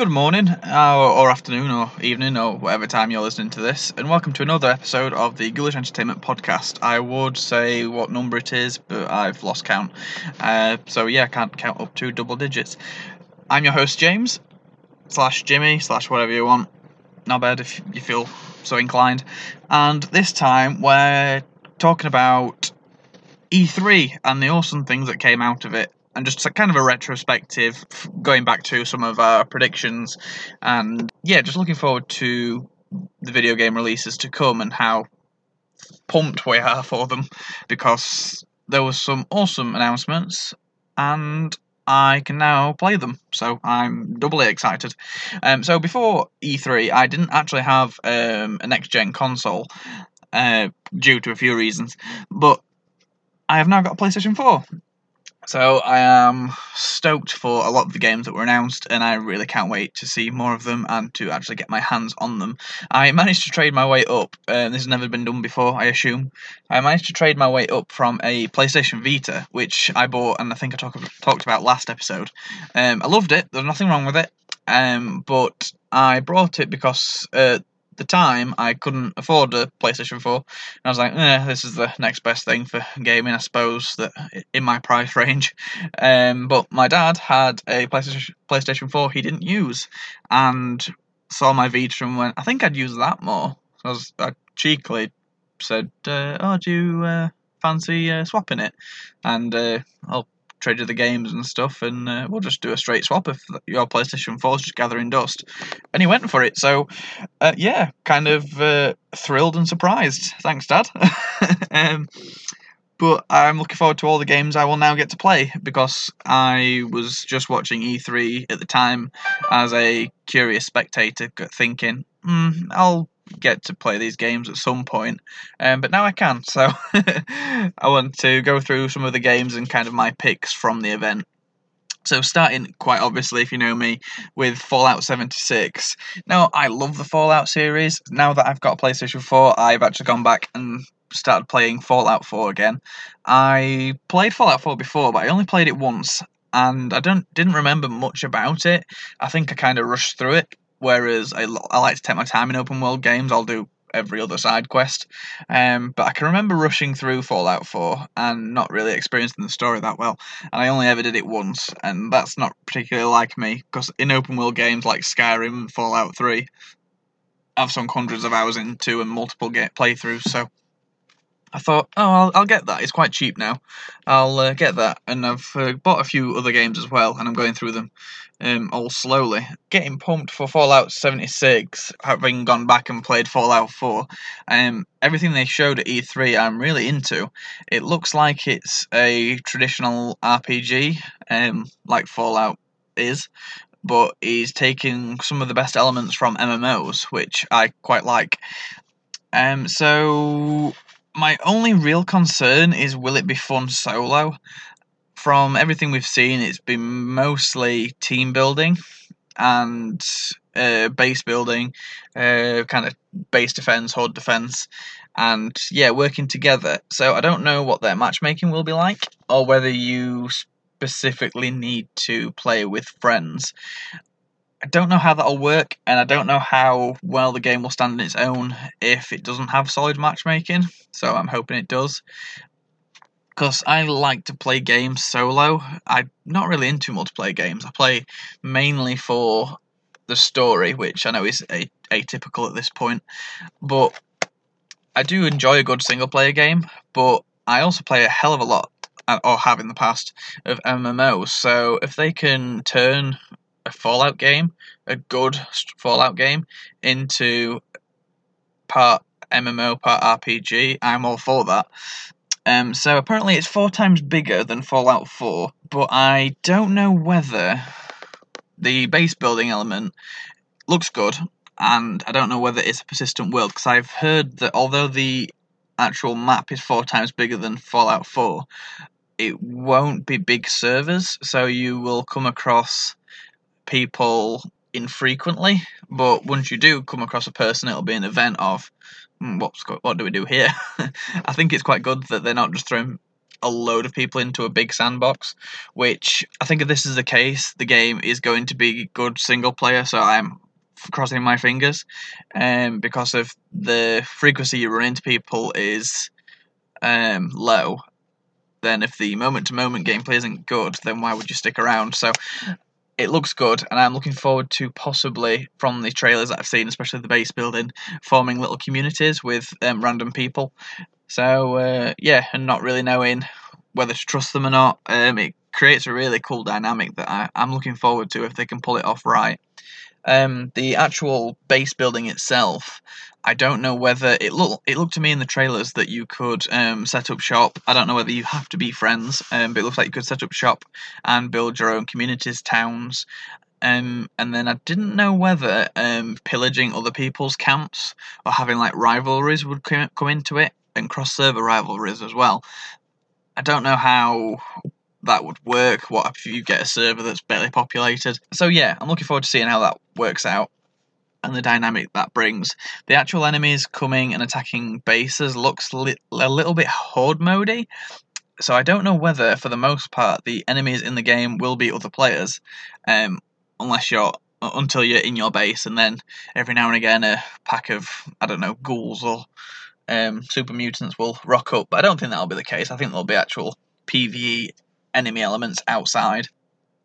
Good morning, uh, or afternoon, or evening, or whatever time you're listening to this, and welcome to another episode of the Ghoulish Entertainment Podcast. I would say what number it is, but I've lost count. Uh, so yeah, I can't count up to double digits. I'm your host, James, slash Jimmy, slash whatever you want. Not bad if you feel so inclined. And this time we're talking about E3 and the awesome things that came out of it and just kind of a retrospective going back to some of our predictions and yeah just looking forward to the video game releases to come and how pumped we are for them because there was some awesome announcements and I can now play them, so I'm doubly excited. Um, so before E3, I didn't actually have um, a next gen console uh, due to a few reasons, but I have now got a PlayStation 4, so I am stoked for a lot of the games that were announced, and I really can't wait to see more of them and to actually get my hands on them. I managed to trade my way up, and this has never been done before, I assume. I managed to trade my way up from a PlayStation Vita, which I bought, and I think I talk, talked about last episode. Um, I loved it. There's nothing wrong with it. Um, but I brought it because uh, the time, I couldn't afford a PlayStation 4. And I was like, eh, this is the next best thing for gaming, I suppose, that in my price range. Um, but my dad had a PlayStation PlayStation 4 he didn't use, and saw my Vita and went, I think I'd use that more. So I, was, I cheekily said, uh, oh, do you uh, fancy uh, swapping it? And uh, I'll traded the games and stuff, and uh, we'll just do a straight swap if your PlayStation 4 is just gathering dust. And he went for it, so uh, yeah, kind of uh, thrilled and surprised. Thanks, Dad. um, but I'm looking forward to all the games I will now get to play because I was just watching E3 at the time as a curious spectator, thinking, mm, I'll get to play these games at some point, um, but now I can. So I want to go through some of the games and kind of my picks from the event. So starting quite obviously, if you know me, with Fallout 76. Now I love the Fallout series. Now that I've got PlayStation 4, I've actually gone back and started playing Fallout 4 again. I played Fallout 4 before, but I only played it once, and I don't didn't remember much about it. I think I kind of rushed through it Whereas I, I like to take my time in open world games. I'll do every other side quest. Um, but I can remember rushing through Fallout 4 and not really experiencing the story that well. And I only ever did it once, and that's not particularly like me, because in open world games like Skyrim and Fallout 3, I've sunk hundreds of hours into and multiple get playthroughs, so I thought, oh, I'll, I'll get that. It's quite cheap now. I'll uh, get that. And I've uh, bought a few other games as well, and I'm going through them um, all slowly. Getting pumped for Fallout 76, having gone back and played Fallout 4. Um, everything they showed at E3, I'm really into. It looks like it's a traditional RPG, um, like Fallout is, but he's taking some of the best elements from MMOs, which I quite like. Um, so my only real concern is will it be fun solo? From everything we've seen, it's been mostly team building and uh, base building, uh, kind of base defense, horde defense, and yeah, working together. So I don't know what their matchmaking will be like, or whether you specifically need to play with friends. I don't know how that'll work, and I don't know how well the game will stand on its own if it doesn't have solid matchmaking. So I'm hoping it does. Because I like to play games solo. I'm not really into multiplayer games. I play mainly for the story, which I know is atypical at this point. But I do enjoy a good single player game, but I also play a hell of a lot, uh, or have in the past, of MMOs. So if they can turn a Fallout game, a good Fallout game, into part MMO, part RPG, I'm all for that. Um, so apparently it's four times bigger than Fallout 4, but I don't know whether the base building element looks good, and I don't know whether it's a persistent world because I've heard that although the actual map is four times bigger than Fallout 4, it won't be big servers, so you will come across people infrequently, but once you do come across a person, it'll be an event of hmm, what's what do we do here? I think it's quite good that they're not just throwing a load of people into a big sandbox. Which I think if this is the case, the game is going to be good single player. So I'm crossing my fingers, um, because of the frequency you run into people is um, low. Then if the moment to moment gameplay isn't good, then why would you stick around? So it looks good, and I'm looking forward to possibly from the trailers that I've seen, especially the base building, forming little communities with um, random people. So uh, yeah, and not really knowing whether to trust them or not, um, it creates a really cool dynamic that I, am looking forward to if they can pull it off right. Um, the actual base building itself, I don't know whether it looked it looked to me in the trailers that you could um, set up shop. I don't know whether you have to be friends, um, but it looks like you could set up shop and build your own communities, towns. Um, and then I didn't know whether um, pillaging other people's camps or having like rivalries would come, come into it and cross server rivalries as well. I don't know how that would work. What if you get a server that's barely populated? So yeah, I'm looking forward to seeing how that works out and the dynamic that brings. The actual enemies coming and attacking bases looks li- a little bit horde modey. So I don't know whether, for the most part, the enemies in the game will be other players, um, unless you're until you're in your base, and then every now and again a pack of I don't know ghouls or um, super mutants will rock up. But I don't think that'll be the case. I think there'll be actual PVE enemy elements outside.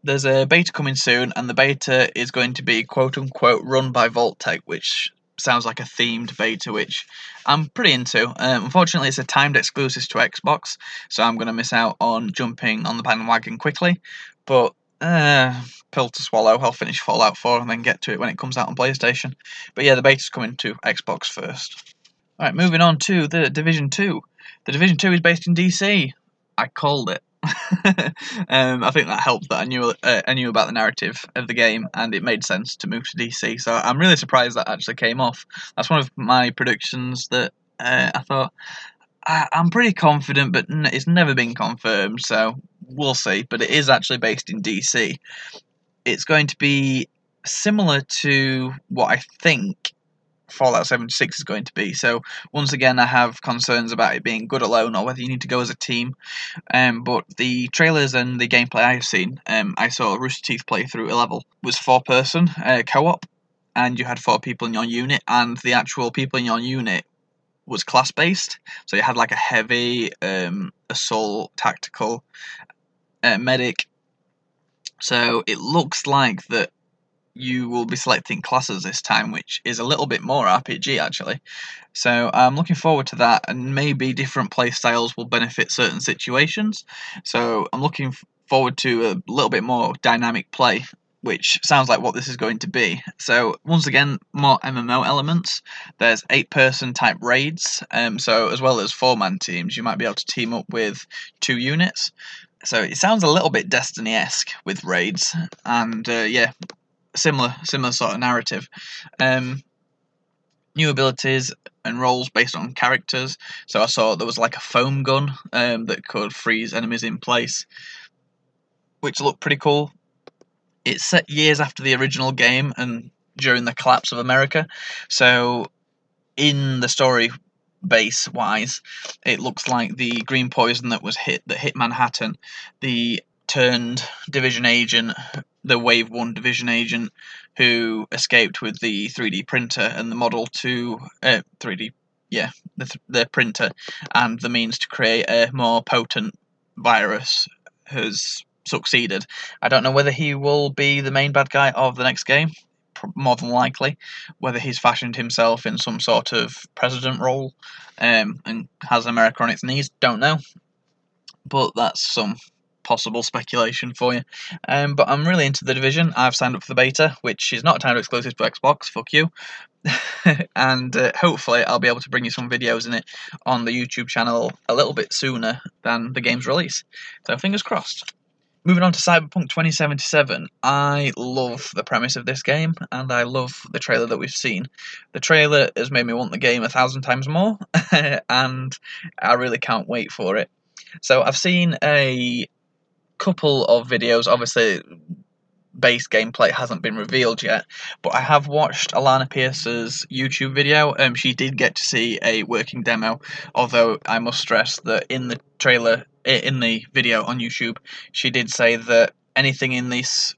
There's a beta coming soon, and the beta is going to be quote unquote run by Vault-Tec, which sounds like a themed beta, which I'm pretty into. Um, unfortunately, it's a timed exclusive to Xbox, so I'm going to miss out on jumping on the bandwagon quickly. But uh, pill to swallow. I'll finish Fallout 4 and then get to it when it comes out on PlayStation. But yeah, the beta's coming to Xbox first. All right, moving on to the Division 2. The Division 2 is based in DC. I called it. um, I think that helped that I knew uh, I knew about the narrative of the game and it made sense to move to DC. So I'm really surprised that actually came off. That's one of my predictions that uh, I thought I, am pretty confident, but it's never been confirmed. So we'll see. But it is actually based in DC. It's going to be similar to what I think Fallout 76 is going to be. So once again, I have concerns about it being good alone or whether you need to go as a team. Um, but the trailers and the gameplay I've seen, um, I saw Rooster Teeth play through a level was four person uh, co-op, and you had four people in your unit, and the actual people in your unit was class based. So you had like a heavy um, assault, tactical, uh, medic. So it looks like that you will be selecting classes this time, which is a little bit more RPG actually. So I'm looking forward to that, and maybe different play styles will benefit certain situations. So I'm looking forward to a little bit more dynamic play, which sounds like what this is going to be. So once again, more MMO elements. There's eight-person type raids, um, so as well as four-man teams, you might be able to team up with two units. So it sounds a little bit Destiny-esque with raids, and uh, yeah, similar similar sort of narrative. Um, new abilities and roles based on characters. So I saw there was like a foam gun um, that could freeze enemies in place, which looked pretty cool. It's set years after the original game and during the collapse of America. So in the story base wise, it looks like the green poison that was hit that hit Manhattan, the turned division agent the Wave 1 division agent who escaped with the 3D printer and the model to uh, 3D, yeah, the, th- the printer and the means to create a more potent virus has succeeded. I don't know whether he will be the main bad guy of the next game, more than likely. Whether he's fashioned himself in some sort of president role um, and has America on its knees, don't know. But that's some possible speculation for you. Um, but I'm really into the division. I've signed up for the beta, which is not a timed exclusive to Xbox. Fuck you. and uh, hopefully, I'll be able to bring you some videos in it on the YouTube channel a little bit sooner than the game's release. So fingers crossed. Moving on to Cyberpunk 2077, I love the premise of this game and I love the trailer that we've seen. The trailer has made me want the game a thousand times more, and I really can't wait for it. So I've seen a couple of videos. Obviously, base gameplay hasn't been revealed yet. But I have watched Alanah Pearce's YouTube video. Um, she did get to see a working demo, although I must stress that in the trailer, in the video on YouTube, she did say that anything in this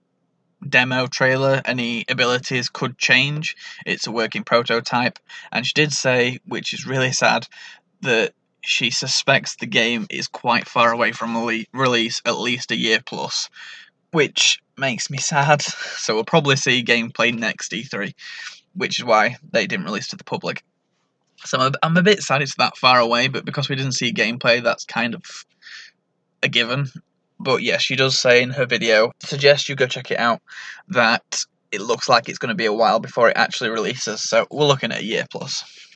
demo trailer, any abilities could change. It's a working prototype, and she did say, which is really sad, that she suspects the game is quite far away from release, at least a year plus, which makes me sad. So we'll probably see gameplay next E3, which is why they didn't release to the public. So I'm a, I'm a bit sad it's that far away, but because we didn't see gameplay, that's kind of a given. But yeah, she does say in her video, suggest you go check it out, that it looks like it's going to be a while before it actually releases, so we're looking at a year plus.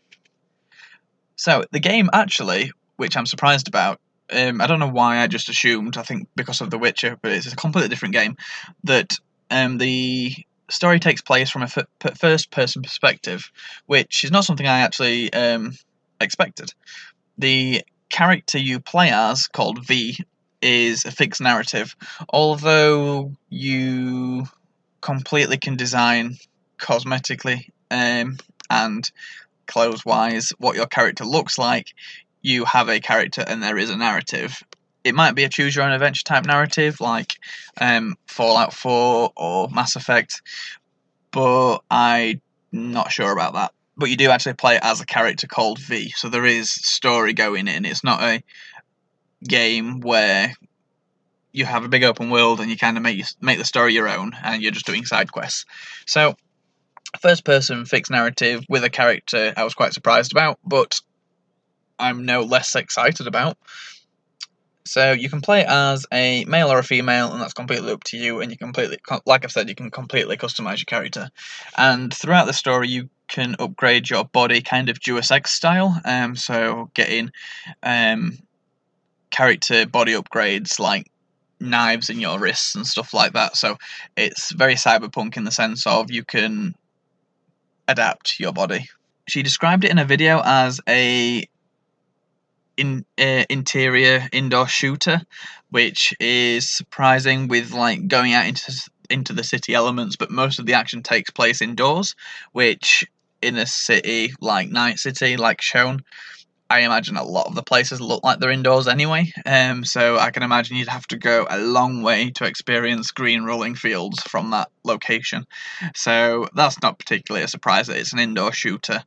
So, the game actually, which I'm surprised about, um, I don't know why I just assumed, I think because of The Witcher, but it's a completely different game, that um, the story takes place from a first person perspective, which is not something I actually um, expected. The character you play as, called V, is a fixed narrative, although you completely can design cosmetically um, and clothes wise what your character looks like. You have a character and there is a narrative. It might be a choose your own adventure type narrative like um, Fallout 4 or Mass Effect, but I'm not sure about that. But you do actually play as a character called V, so there is story going in. It's not a game where you have a big open world and you kind of make make the story your own and you're just doing side quests. So first person fixed narrative with a character I was quite surprised about, but I'm no less excited about. So you can play as a male or a female, and that's completely up to you. And you completely, like I've said, you can completely customize your character. And throughout the story, you can upgrade your body, kind of Deus Ex style. Um, so getting um, character body upgrades like knives in your wrists and stuff like that. So it's very cyberpunk in the sense of you can adapt your body. She described it in a video as a in uh, interior indoor shooter, which is surprising with like going out into into the city elements, but most of the action takes place indoors, which in a city like Night City, like shown, I imagine a lot of the places look like they're indoors anyway, um, so I can imagine you'd have to go a long way to experience green rolling fields from that location. So that's not particularly a surprise that it's an indoor shooter.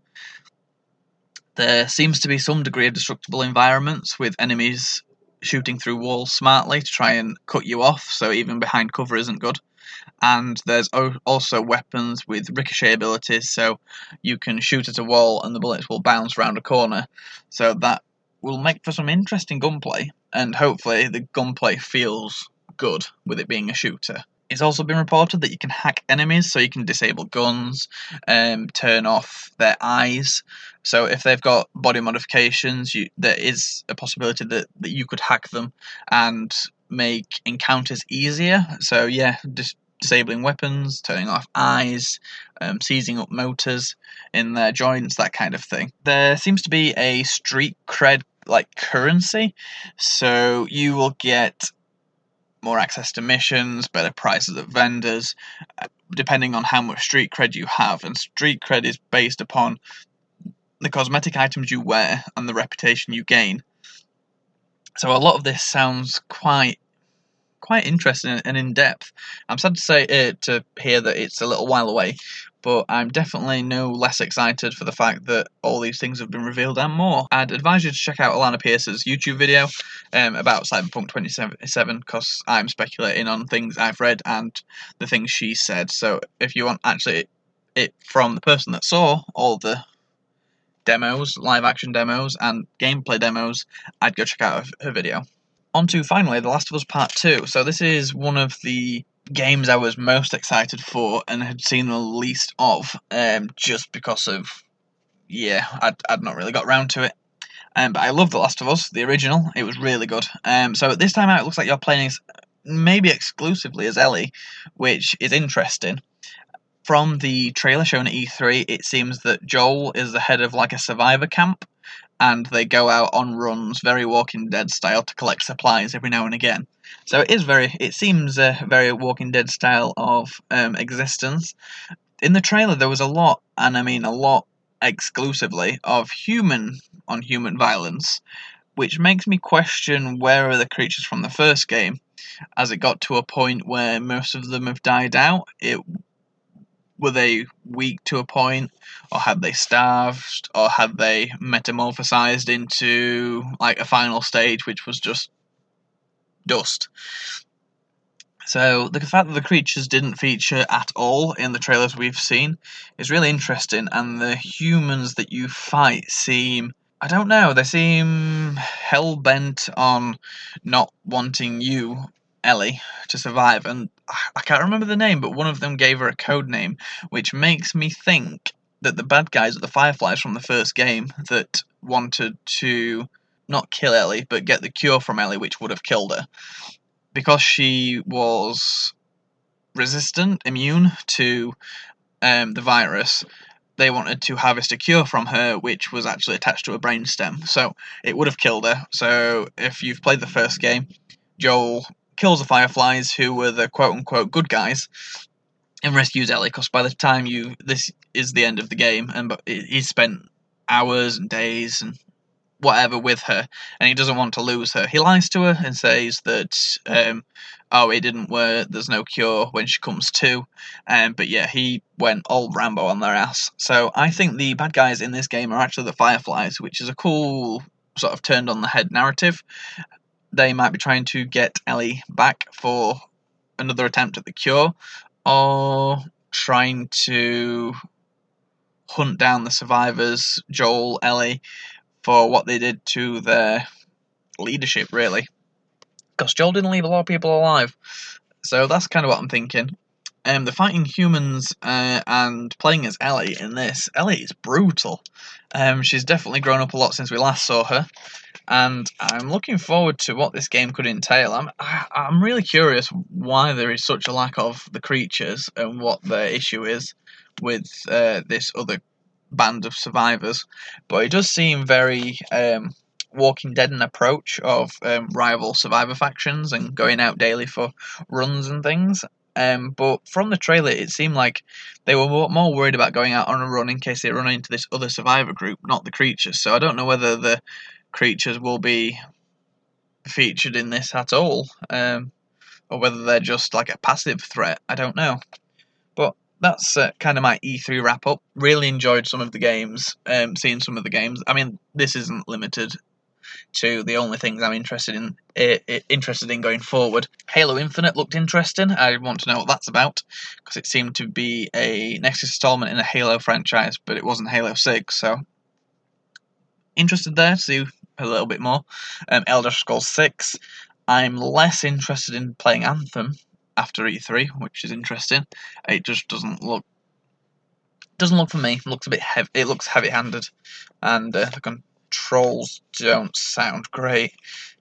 There seems to be some degree of destructible environments with enemies shooting through walls smartly to try and cut you off, so even behind cover isn't good and there's also weapons with ricochet abilities, so you can shoot at a wall and the bullets will bounce around a corner. So that will make for some interesting gunplay, and hopefully the gunplay feels good with it being a shooter. It's also been reported that you can hack enemies, so you can disable guns, um, turn off their eyes. So if they've got body modifications, you, there is a possibility that, that you could hack them and make encounters easier. So yeah, just disabling weapons, turning off eyes, um, seizing up motors in their joints, that kind of thing. There seems to be a street cred like currency, so you will get more access to missions, better prices at vendors, uh, depending on how much street cred you have. And street cred is based upon the cosmetic items you wear and the reputation you gain. So a lot of this sounds quite quite interesting and in depth. I'm sad to say uh, to hear that it's a little while away, but I'm definitely no less excited for the fact that all these things have been revealed and more. I'd advise you to check out Alanah Pearce's YouTube video um, about Cyberpunk 2077 because I'm speculating on things I've read and the things she said. So if you want actually it from the person that saw all the demos, live action demos, and gameplay demos, I'd go check out her video on to finally The Last of Us Part 2. So, this is one of the games I was most excited for and had seen the least of, um, just because of, yeah, I'd, I'd not really got round to it. Um, but I love The Last of Us, the original. It was really good. Um, so, at this time out, it looks like you're playing maybe exclusively as Ellie, which is interesting. From the trailer shown at E3, it seems that Joel is the head of like a survivor camp, and they go out on runs, very Walking Dead style, to collect supplies every now and again. So it is very, it seems a very Walking Dead style of um, existence. In the trailer, there was a lot, and I mean a lot exclusively, of human on human violence, which makes me question where are the creatures from the first game, as it got to a point where most of them have died out. It were they weak to a point, or had they starved, or had they metamorphosized into like a final stage, which was just dust? So the fact that the creatures didn't feature at all in the trailers we've seen is really interesting, and the humans that you fight seem I don't know, they seem hell bent on not wanting you Ellie to survive, and I can't remember the name, but one of them gave her a code name, which makes me think that the bad guys are the Fireflies from the first game that wanted to not kill Ellie, but get the cure from Ellie, which would have killed her. Because she was resistant, immune to um, the virus, they wanted to harvest a cure from her, which was actually attached to a brainstem. So it would have killed her. So if you've played the first game, Joel kills the Fireflies, who were the quote unquote good guys, and rescues Ellie. Because by the time you, this is the end of the game, and but he's spent hours and days and whatever with her, and he doesn't want to lose her. He lies to her and says that, um, oh, it didn't work. There's no cure when she comes to. Um, but yeah, he went all Rambo on their ass. So I think the bad guys in this game are actually the Fireflies, which is a cool sort of turned on the head narrative they might be trying to get Ellie back for another attempt at the cure, or trying to hunt down the survivors, Joel, Ellie, for what they did to their leadership, really. Because Joel didn't leave a lot of people alive. So that's kind of what I'm thinking. Um, the fighting humans uh, and playing as Ellie in this, Ellie is brutal. Um, she's definitely grown up a lot since we last saw her and I'm looking forward to what this game could entail. I'm I'm really curious why there is such a lack of the creatures and what the issue is with uh, this other band of survivors. But it does seem very um, Walking Dead an approach of um, rival survivor factions and going out daily for runs and things. Um, but from the trailer, it seemed like they were more worried about going out on a run in case they run into this other survivor group, not the creatures. So I don't know whether the creatures will be featured in this at all, um, or whether they're just like a passive threat. I don't know. But that's uh, kind of my E3 wrap up. Really enjoyed some of the games, um, seeing some of the games. I mean, this isn't limited to the only things I'm interested in uh, interested in going forward. Halo Infinite looked interesting. I want to know what that's about because it seemed to be a next installment in a Halo franchise, but it wasn't Halo Six. So interested there to see a little bit more. Um, Elder Scrolls 6. I'm less interested in playing Anthem after E3, which is interesting. It just doesn't look doesn't look for me. It looks a bit heavy. It looks heavy-handed, and uh, the controls don't sound great.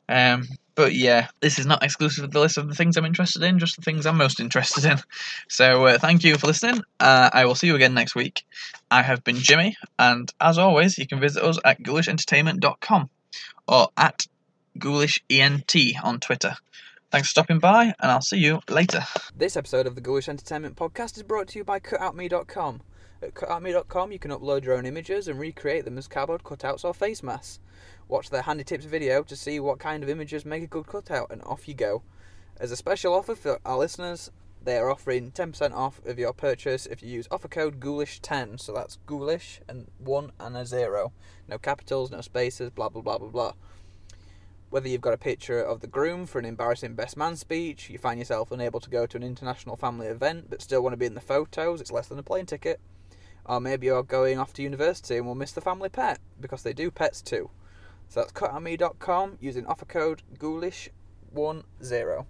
Um, but yeah, this is not exclusive to the list of the things I'm interested in, just the things I'm most interested in. So uh, thank you for listening. Uh, I will see you again next week. I have been Jimmy, and as always, you can visit us at ghoulishentertainment.com or at ghoulishnT on Twitter. Thanks for stopping by, and I'll see you later. This episode of the Ghoulish Entertainment Podcast is brought to you by CutOutMe.com. At CutOutMe.com, you can upload your own images and recreate them as cardboard cutouts or face masks. Watch their handy tips video to see what kind of images make a good cutout, and off you go. As a special offer for our listeners, they are offering 10% off of your purchase if you use offer code Ghoulish10. So that's Ghoulish and 1 and a 0. No capitals, no spaces, blah blah blah blah blah. Whether you've got a picture of the groom for an embarrassing best man speech, you find yourself unable to go to an international family event but still want to be in the photos, it's less than a plane ticket. Or maybe you're going off to university and will miss the family pet, because they do pets too. So that's CutOutMe.com using offer code Ghoulish10.